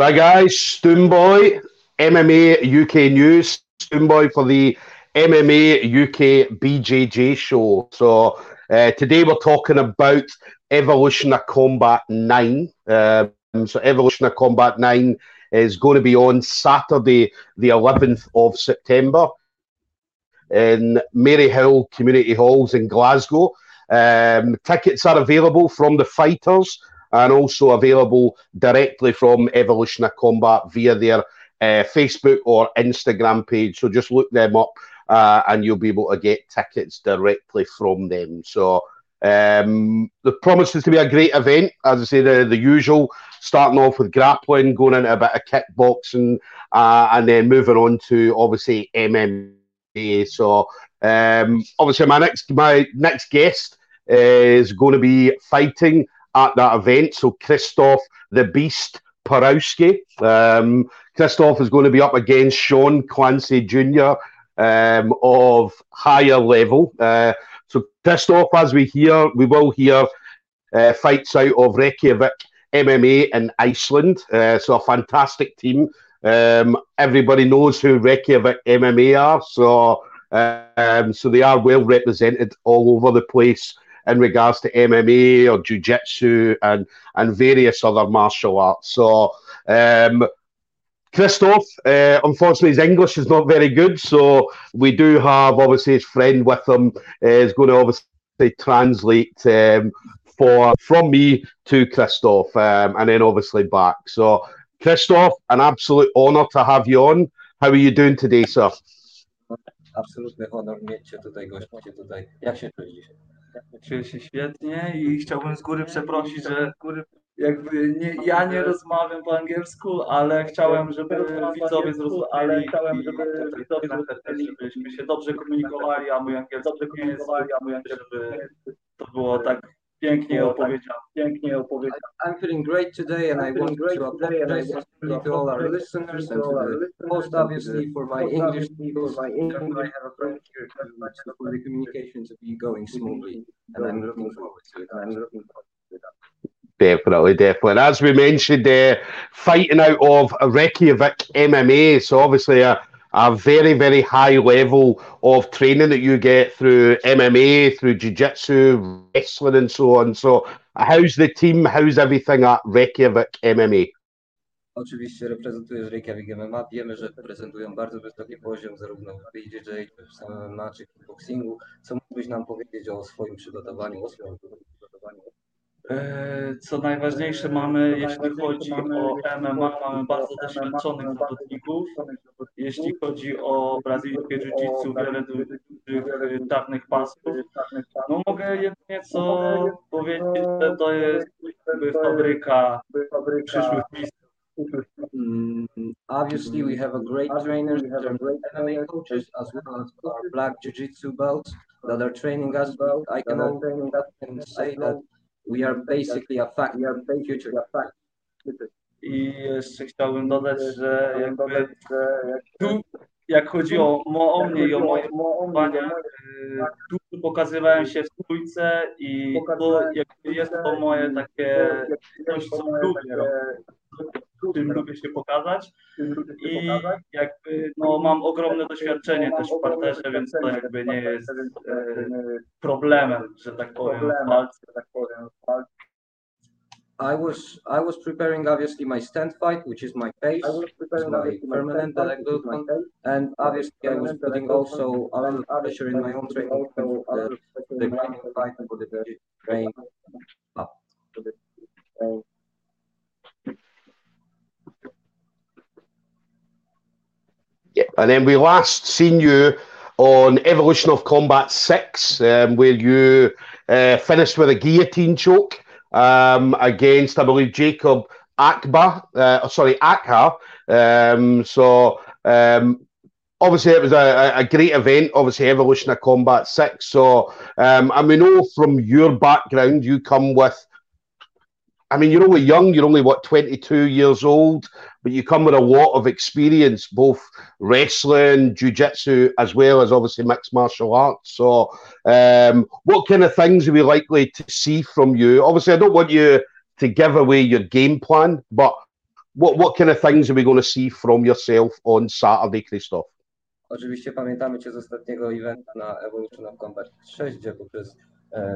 So, hi guys, Stoomboy, MMA UK News, Stoomboy for the MMA UK BJJ show. So, uh, today we're talking about Evolution of Combat 9. Um, so, Evolution of Combat 9 is going to be on Saturday, the 11th of September in Maryhill Community Halls in Glasgow. Um, tickets are available from the fighters and also available directly from Evolution of Combat via their uh, Facebook or Instagram page. So just look them up uh, and you'll be able to get tickets directly from them. So um, the promises to be a great event. As I say, the, the usual, starting off with grappling, going into a bit of kickboxing, uh, and then moving on to obviously MMA. So um, obviously, my next my next guest is going to be fighting at that event. So Christoph the Beast Porowski. Um, Christoph is going to be up against Sean Clancy Jr. Um, of higher level. Uh, so Christoph, as we hear, we will hear uh, fights out of Reykjavik MMA in Iceland. Uh, so a fantastic team. Um, everybody knows who Reykjavik MMA are. So um, so they are well represented all over the place in regards to MMA or jiu-jitsu and and various other martial arts. So um, Christoph, uh, unfortunately, his English is not very good, so we do have obviously his friend with him uh, is going to obviously translate um, for from me to Christoph, um, and then obviously back. So, Christoph, an absolute honour to have you on. How are you doing today, sir? Absolutny honor Cię tutaj, goście tutaj. Jak się czujesz? Czuję się świetnie i chciałbym z góry przeprosić, że jakby nie, ja nie rozmawiam po angielsku, ale chciałem, żeby widzowie zrozumieli, ale chciałem, żeby widzowie zrozumieli, żebyśmy się dobrze komunikowali, a mój angielski nie jest, żeby to było tak pięknie opowiedziane. Pięknie opowiedziane. I'm feeling great today and I want to apologize to all our listeners and to the host obviously for my English skills. I have a friend here to, for the communication to be going smoothly and I'm looking forward to it. I'm looking forward to it. Definitely, definitely. And as we mentioned, uh, fighting out of Reykjavik MMA, so obviously a, a very, very high level of training that you get through MMA, through jiu-jitsu, wrestling and so on. So how's the team, how's everything at Reykjavik MMA? Oczywiście reprezentujesz Reykjavik MMA. Wiemy, że prezentują bardzo wysoki poziom zarówno w BJJ, jak i w samym macie kickboxingu. Co mógłbyś nam powiedzieć o swoim przygotowaniu, o swoim przygotowaniu? E, Co najważniejsze mamy, jeśli chodzi o MMA, mamy bardzo doświadczonych zawodników. Jeśli chodzi o brazylijskie jiu-jitsu, wiele dużych czarnych pasów. No mogę jedynie co powiedzieć, że to jest jakby fabryka przyszłych mistrzów. Mm, obviously, we have a great trainers, in terms of MMA coaches, as well as our black jiu-jitsu belts that are training us. I can only can say that we are basically a fact, we are future. I jeszcze chciałbym dodać, że jakby tu, jak chodzi o, mo, o mnie i o moje mowanie, tu pokazywałem się w stójce i to jakby jest to moje takie coś, co lubię tym lubię się pokazać i jakby no, mam ogromne doświadczenie też w parterze, więc to jakby nie jest e, problemem, że tak powiem, w walce. I was I was preparing obviously my stand fight, which is my base, is my permanent that I and obviously I was putting also a lot of pressure in my own training to the, the training fight for the train up. Yeah. And then we last seen you on Evolution of Combat 6, um, where you uh, finished with a guillotine choke um, against, I believe, Jacob Akba, uh, sorry, Akha. Um, so um, obviously it was a, a great event, obviously Evolution of Combat 6. So, um, and we know from your background, you come with I mean, you're only young, you're only what, 22 years old, but you come with a lot of experience, both wrestling, jiu jitsu, as well as obviously mixed martial arts. So, um, what kind of things are we likely to see from you? Obviously, I don't want you to give away your game plan, but what what kind of things are we going to see from yourself on Saturday, Christoph? Oczywiście pamiętamy Cię z ostatniego eventu na Evolution of Combat 6, gdzie poprzez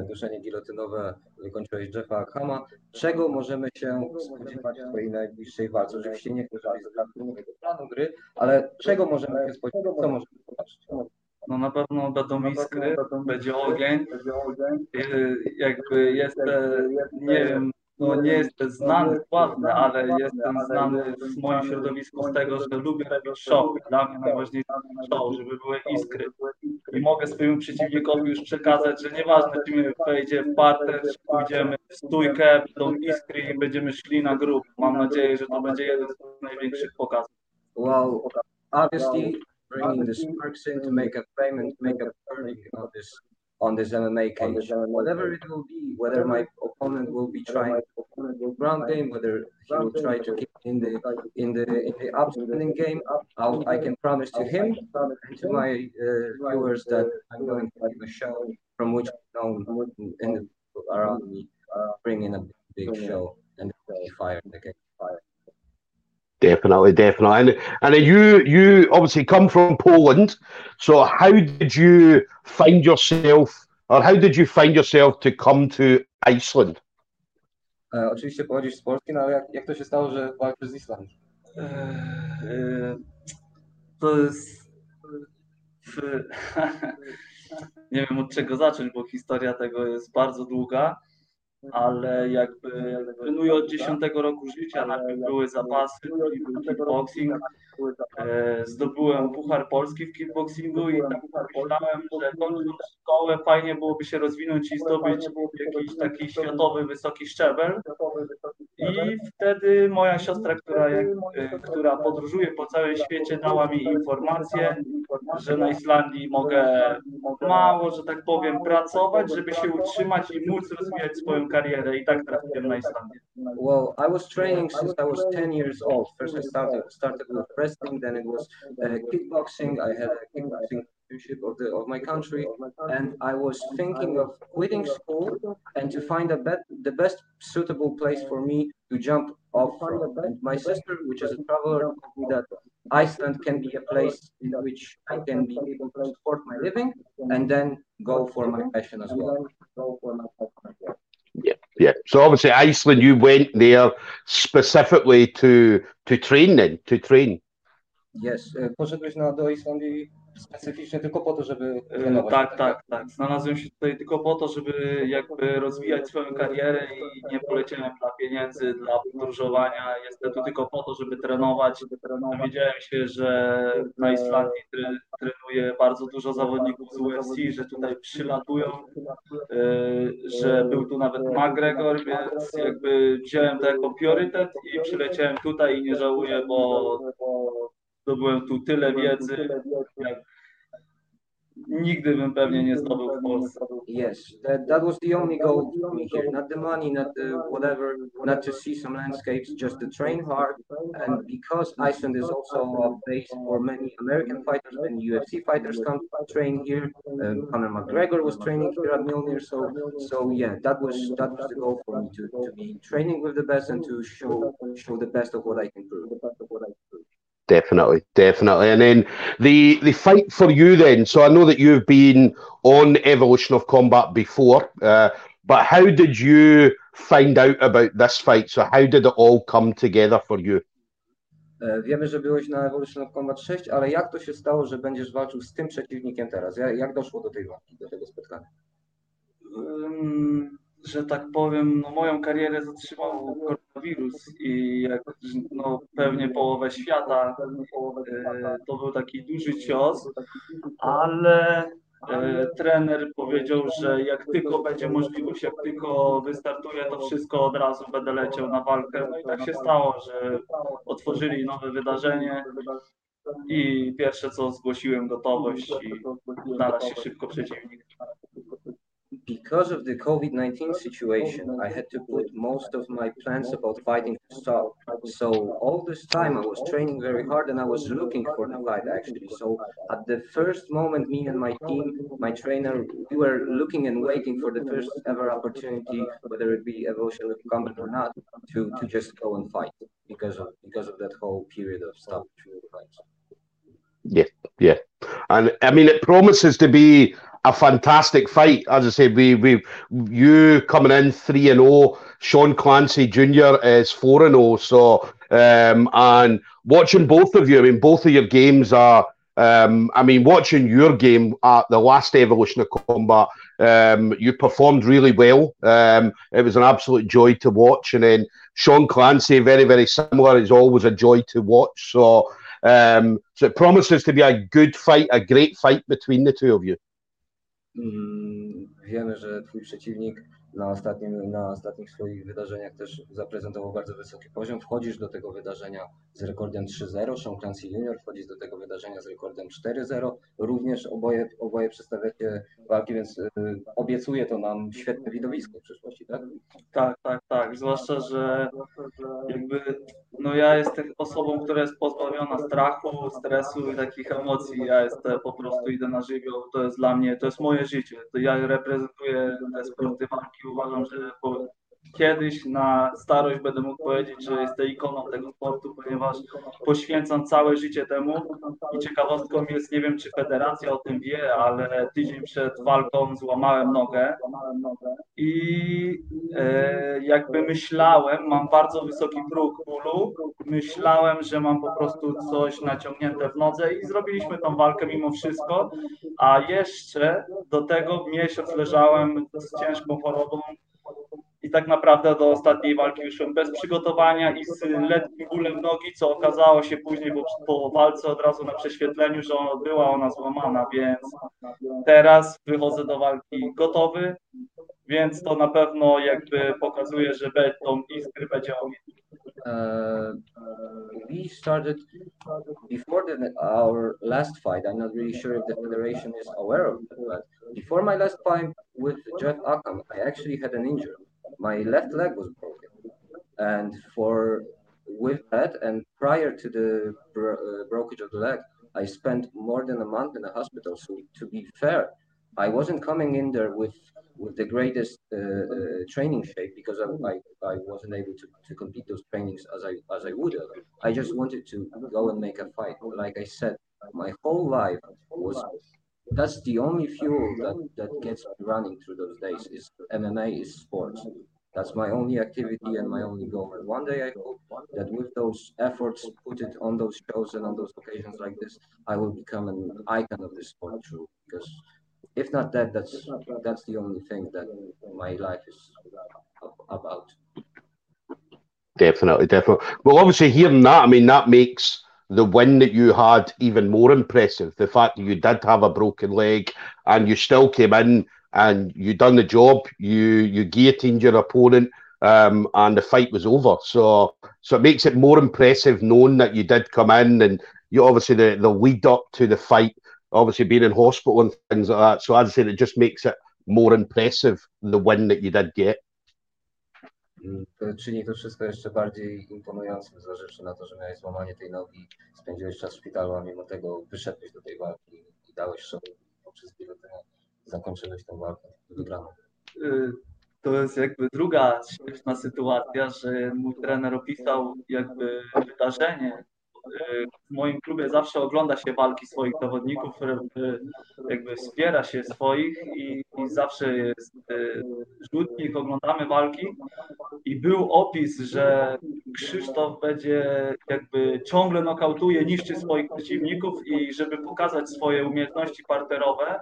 duszenie gilotynowe wykończyłeś Jeffa Akhama. Czego możemy się spodziewać w swojej najbliższej walce? Oczywiście nie chcę żadnej mojego planu gry, ale czego możemy się spodziewać? Co możemy zobaczyć? No na pewno będą iskry, będzie ogień. Y, Jakby jestem, nie wiem, no nie jestem znany, sławny, ale jestem znany w moim środowisku z tego, że lubię robić show. Dla mnie najważniejsze show, żeby były iskry. I mogę swojemu przeciwnikowi już przekazać, że nieważne, czy my wejdzie w parter, czy pójdziemy w stójkę, będą iskry i będziemy szli na grób. Mam nadzieję, że to będzie jeden z największych pokazów. Well, obviously bringing the sparks in to make a fame make a on this on this MMA cage. Whatever it will be, whether my opponent will be trying to ground game, whether he will try to keep in the in the in the upstanding game, I'll, I can promise to him and to my uh, viewers that I'm going to give a show from which I'm known in the around me, uh, bringing a big, big show and fire the game. Definitely, definitely. And and you you obviously come from Poland. So how did you find yourself or how did you find yourself to come to Iceland? E, oczywiście pochodzisz z Polski, no ale jak, jak to się stało, że walczysz z Islandii? Eee, To jest. w- Nie wiem od czego zacząć, bo historia tego jest bardzo długa, ale jakby trenuję od 10 roku życia, najpierw były zapasy, później był kickboxing. Zdobyłem Puchar Polski w kickboxingu i tak myślałem, że kończąc szkołę fajnie byłoby się rozwinąć i zdobyć jakiś taki światowy, wysoki szczebel. I wtedy moja siostra, która, e, która podróżuje po całym świecie, dała mi informację, że na Islandii mogę mało, że tak powiem, pracować, żeby się utrzymać i móc rozwijać swoją I tak trafiłem na Islandię. Well, I was training since I was 10 years old. First, I started started with wrestling, then it was uh, kickboxing. I had a kickboxing championship of the of my country, and I was thinking of quitting school and to find a bet the best suitable place for me to jump off from. And my sister, which is a traveler, told me that Iceland can be a place in which I can be able to support my living and then go for my passion as well. Yeah. So obviously Iceland, you went there specifically to to train then, to train. Yes, uh, e, poszedłeś na, do Islandii specyficznie tylko po to, żeby E, trenować. Tak, tak, tak. Znalazłem się tutaj tylko po to, żeby jakby rozwijać swoją karierę i nie poleciałem dla pieniędzy, dla podróżowania. Jestem tu tylko po to, żeby trenować. Dowiedziałem się, że na Islandii tre- trenuje bardzo dużo zawodników z UFC, że tutaj przylatują, e, że był tu nawet McGregor, więc jakby wziąłem to jako priorytet i przyleciałem tutaj i nie żałuję, bo zdobyłem tu tyle wiedzy, jak nigdy bym pewnie nie zdobył w Polsce. Yes, that, that was the only goal for me here. Not the money, not the whatever, not to see some landscapes, just to train hard. And because Iceland is also a place for many American fighters, and UFC fighters come to train here. Um, Conor McGregor was training here at Mjölnir, so so yeah, that was that was the goal for me to, to be training with the best and to show show the best of what I can prove. Definitely, definitely. And then the the fight for you then. So I know that you've been on Evolution of Combat before, uh, but how did you find out about this fight? So how did it all come together for you? Wiemy, że byłeś na Evolution of Combat 6, ale jak to się stało, że będziesz walczył z tym przeciwnikiem teraz? Jak, jak doszło do tej walki, do tego spotkania? Ym, że tak powiem, no moją karierę zatrzymał koronawirus i jak no, pewnie połowę świata e, to był taki duży cios, ale e, trener powiedział, że jak tylko będzie możliwość, jak tylko wystartuję, to wszystko od razu będę leciał na walkę. No i tak się stało, że otworzyli nowe wydarzenie i pierwsze co zgłosiłem gotowość i znalazł się szybko przeciwnik. Because of the COVID 19 situation, I had to put most of my plans about fighting to stop. So, all this time, I was training very hard and I was looking for the fight actually. So, at the first moment, me and my team, my trainer, we were looking and waiting for the first ever opportunity, whether it be evolution of combat or not, to, to just go and fight. because of because of that whole period of stop stoppage fights. Yeah, yeah, and I mean it promises to be a fantastic fight. As I said, we we you coming in three and zero. Oh, Sean Clancy Jr. is four and zero. Oh, so um, and watching both of you, I mean, both of your games are. Um, I mean, watching your game at the last Evolution of Combat, um, you performed really well. Um, it was an absolute joy to watch. And then Sean Clancy, very, very similar, is always a joy to watch. So, um, so it promises to be a good fight, a great fight between the two of you. Mm, wiemy, że twój przeciwnik na, ostatnim, na ostatnich swoich wydarzeniach też zaprezentował bardzo wysoki poziom. Wchodzisz do tego wydarzenia z rekordem 3-0, Sean Clancy Jr. wchodzisz do tego wydarzenia z rekordem 4-0. Również oboje, oboje przedstawiacie walki, więc y, obiecuje to nam świetne widowisko w przyszłości, tak? Tak, tak, tak. Zwłaszcza, że jakby no ja jestem osobą, która jest pozbawiona strachu, stresu i takich emocji. Ja jestem po prostu idę na żywioł. To jest dla mnie, to jest moje życie. To ja reprezentuję te sporty walki que jugó baloncesto kiedyś na starość będę mógł powiedzieć, że jestem ikoną tego sportu, ponieważ poświęcam całe życie temu. I ciekawostką jest, nie wiem czy federacja o tym wie, ale tydzień przed walką złamałem nogę. I e, jakby myślałem, mam bardzo wysoki próg bólu, myślałem, że mam po prostu coś naciągnięte w nodze i zrobiliśmy tą walkę mimo wszystko, a jeszcze do tego miesiąc leżałem z ciężką chorobą tak naprawdę do ostatniej walki wyszłem bez przygotowania i z letnim bólem nogi, co okazało się później po, po walce od razu na prześwietleniu, że była ona złamana, więc teraz wychodzę do walki gotowy, więc to na pewno jakby pokazuje, że tą iskry będzie Uh, we started before the, our last fight. I'm not really sure if the federation is aware of it, but before my last fight with Jeff Akam, I actually had an injury. My left leg was broken. And for with that, and prior to the bro- uh, brokerage of the leg, I spent more than a month in the hospital. So to be fair, I wasn't coming in there with with the greatest uh, uh, training shape because I, I, I wasn't able to, to complete those trainings as I as I would have. I just wanted to go and make a fight. Like I said, my whole life was that's the only fuel that, that gets me running through those days is MMA is sports. That's my only activity and my only goal. And one day I hope that with those efforts put it on those shows and on those occasions like this, I will become an icon of this sport too. Because if not that, that's that's the only thing that my life is about. Definitely, definitely. Well, obviously, hearing that, I mean, that makes the win that you had even more impressive. The fact that you did have a broken leg and you still came in and you done the job. You you guillotined your opponent, um, and the fight was over. So so it makes it more impressive knowing that you did come in and you obviously the the lead up to the fight, obviously being in hospital and things like that. So I'd say it just makes it more impressive the win that you did get. To czyni to wszystko jeszcze bardziej imponującym, zważywszy na to, że miałeś złamanie tej nogi, spędziłeś czas w szpitalu, a mimo tego wyszedłeś do tej walki i dałeś show poprzez gilotynie zakończyłeś tę walkę wygraną? Y, to jest jakby druga śmieszna sytuacja, że mój trener opisał jakby wydarzenie. W moim klubie zawsze ogląda się walki swoich zawodników, jakby wspiera się swoich i, i zawsze jest y, rzutnik, oglądamy walki i był opis, że Krzysztof będzie jakby ciągle nokautuje, niszczy swoich przeciwników i żeby pokazać swoje umiejętności parterowe,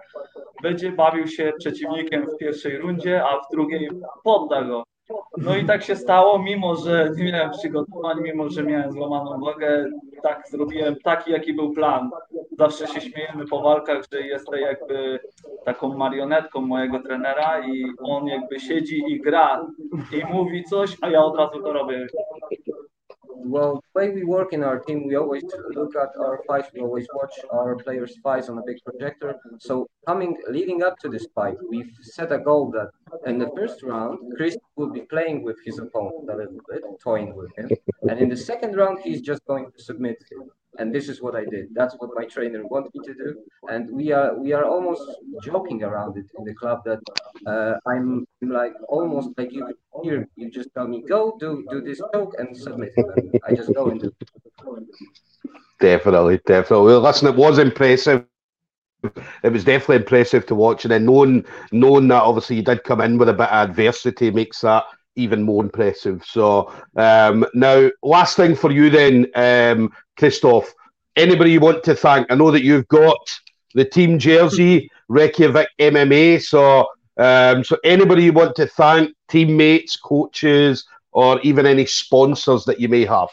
będzie bawił się przeciwnikiem w pierwszej rundzie, a w drugiej podda go. No i tak się stało, mimo że nie miałem przygotowań, mimo że miałem złamaną nogę, tak zrobiłem taki, jaki był plan. Zawsze się śmiejemy po walkach, że jestem jakby taką marionetką mojego trenera i on jakby siedzi i gra i mówi coś, a ja od razu to robię. Well, the way we work in our team, we always look at our fights. We always watch our players' fights on a big projector. So, coming leading up to this fight, we've set a goal that in the first round, Chris will be playing with his opponent a little bit, toying with him, and in the second round, he's just going to submit him. And this is what I did. That's what my trainer wanted me to do, and we are we are almost joking around it in the club that uh, I'm like almost like you here. You just tell me go do do this choke and submit, and I just go and do. Definitely, definitely. Listen, it was impressive it was definitely impressive to watch. And then knowing knowing that obviously you did come in with a bit of adversity makes that even more impressive. So um, now, last thing for you then, um, Christoph. Anybody you want to thank? I know that you've got the team jersey, Reykjavik MMA. So um, so anybody you want to thank, teammates, coaches, or even any sponsors that you may have.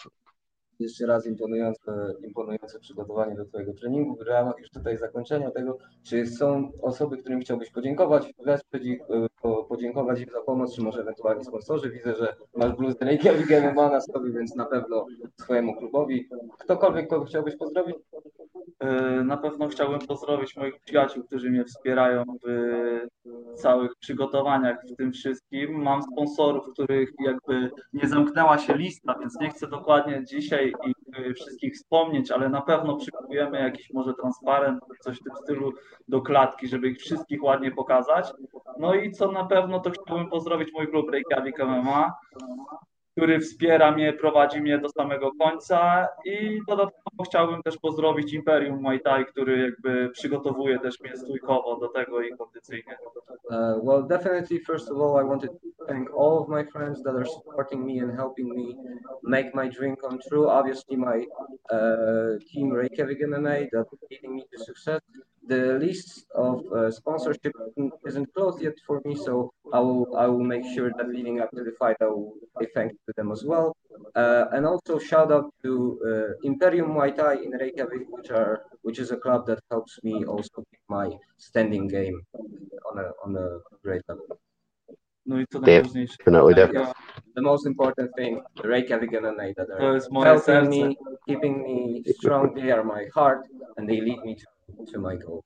Jeszcze raz imponujące, imponujące przygotowanie do Twojego treningu. Ramach już tutaj zakończenia tego, czy są osoby, którym chciałbyś podziękować, wesprzeć ich, e, podziękować im za pomoc, czy może ewentualnie sponsorzy? Widzę, że masz bluzę Reykjavik MMA na sobie, więc na pewno swojemu klubowi. Ktokolwiek, kogo chciałbyś pozdrowić? E, na pewno chciałbym pozdrowić moich przyjaciół, którzy mnie wspierają w całych przygotowaniach w tym wszystkim. Mam sponsorów, których jakby nie zamknęła się lista, więc nie chcę dokładnie dzisiaj ich y, wszystkich wspomnieć, ale na pewno przygotujemy jakiś może transparent, coś w tym stylu do klatki, żeby ich wszystkich ładnie pokazać. No i co na pewno to chciałbym pozdrowić mój klub Reykjavik MMA, który wspiera mnie, prowadzi mnie do samego końca i dodatkowo chciałbym też pozdrowić Imperium Muay Thai, który jakby przygotowuje też mnie stójkowo do tego i kondycyjnie. Uh, well, definitely, first of all, I wanted to thank all of my friends that are supporting me and helping me make my dream come true. Obviously, my uh, team Reykjavik MMA that's leading me to success. The list of uh, sponsorship isn't closed yet for me, so I will I will make sure that leading up to the fight I will say thanks to them as well. Uh, and also shout out to uh, Imperium Muay Thai in Reykjavik, which are which is a club that helps me also keep my standing game on a on a great level. No i co Definitely, definitely. The most important thing, the Reykjavik MMA that are helping me, keeping me strong. They are my heart, and they lead me to to goal.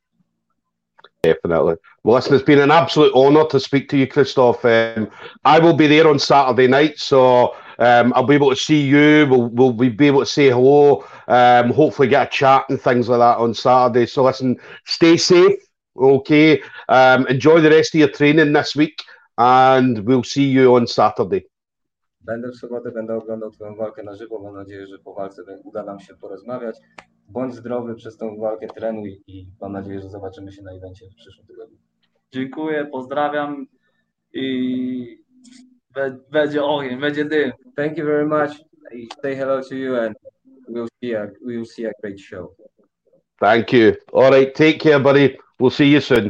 Definitely. Well, listen, it's been an absolute honour to speak to you, Christoph. Um, I will be there on Saturday night, so um, I'll be able to see you. We'll, we'll be able to say hello. Um, hopefully, get a chat and things like that on Saturday. So, listen, stay safe. Okay. Um, enjoy the rest of your training this week, and we'll see you on Saturday. Będę w sobotę, będę oglądał Twoją walkę na żywo. Mam nadzieję, że po walce uda nam się porozmawiać. bądź zdrowy przez tą walkę, trenuj i mam nadzieję, że zobaczymy się na evencie w przyszłym tygodniu. Dziękuję, pozdrawiam i będzie ogień, będzie dym. Thank you very much. Say hello to you and we'll see a, we'll see a great show. Thank you. All right, take care, buddy. We'll see you soon.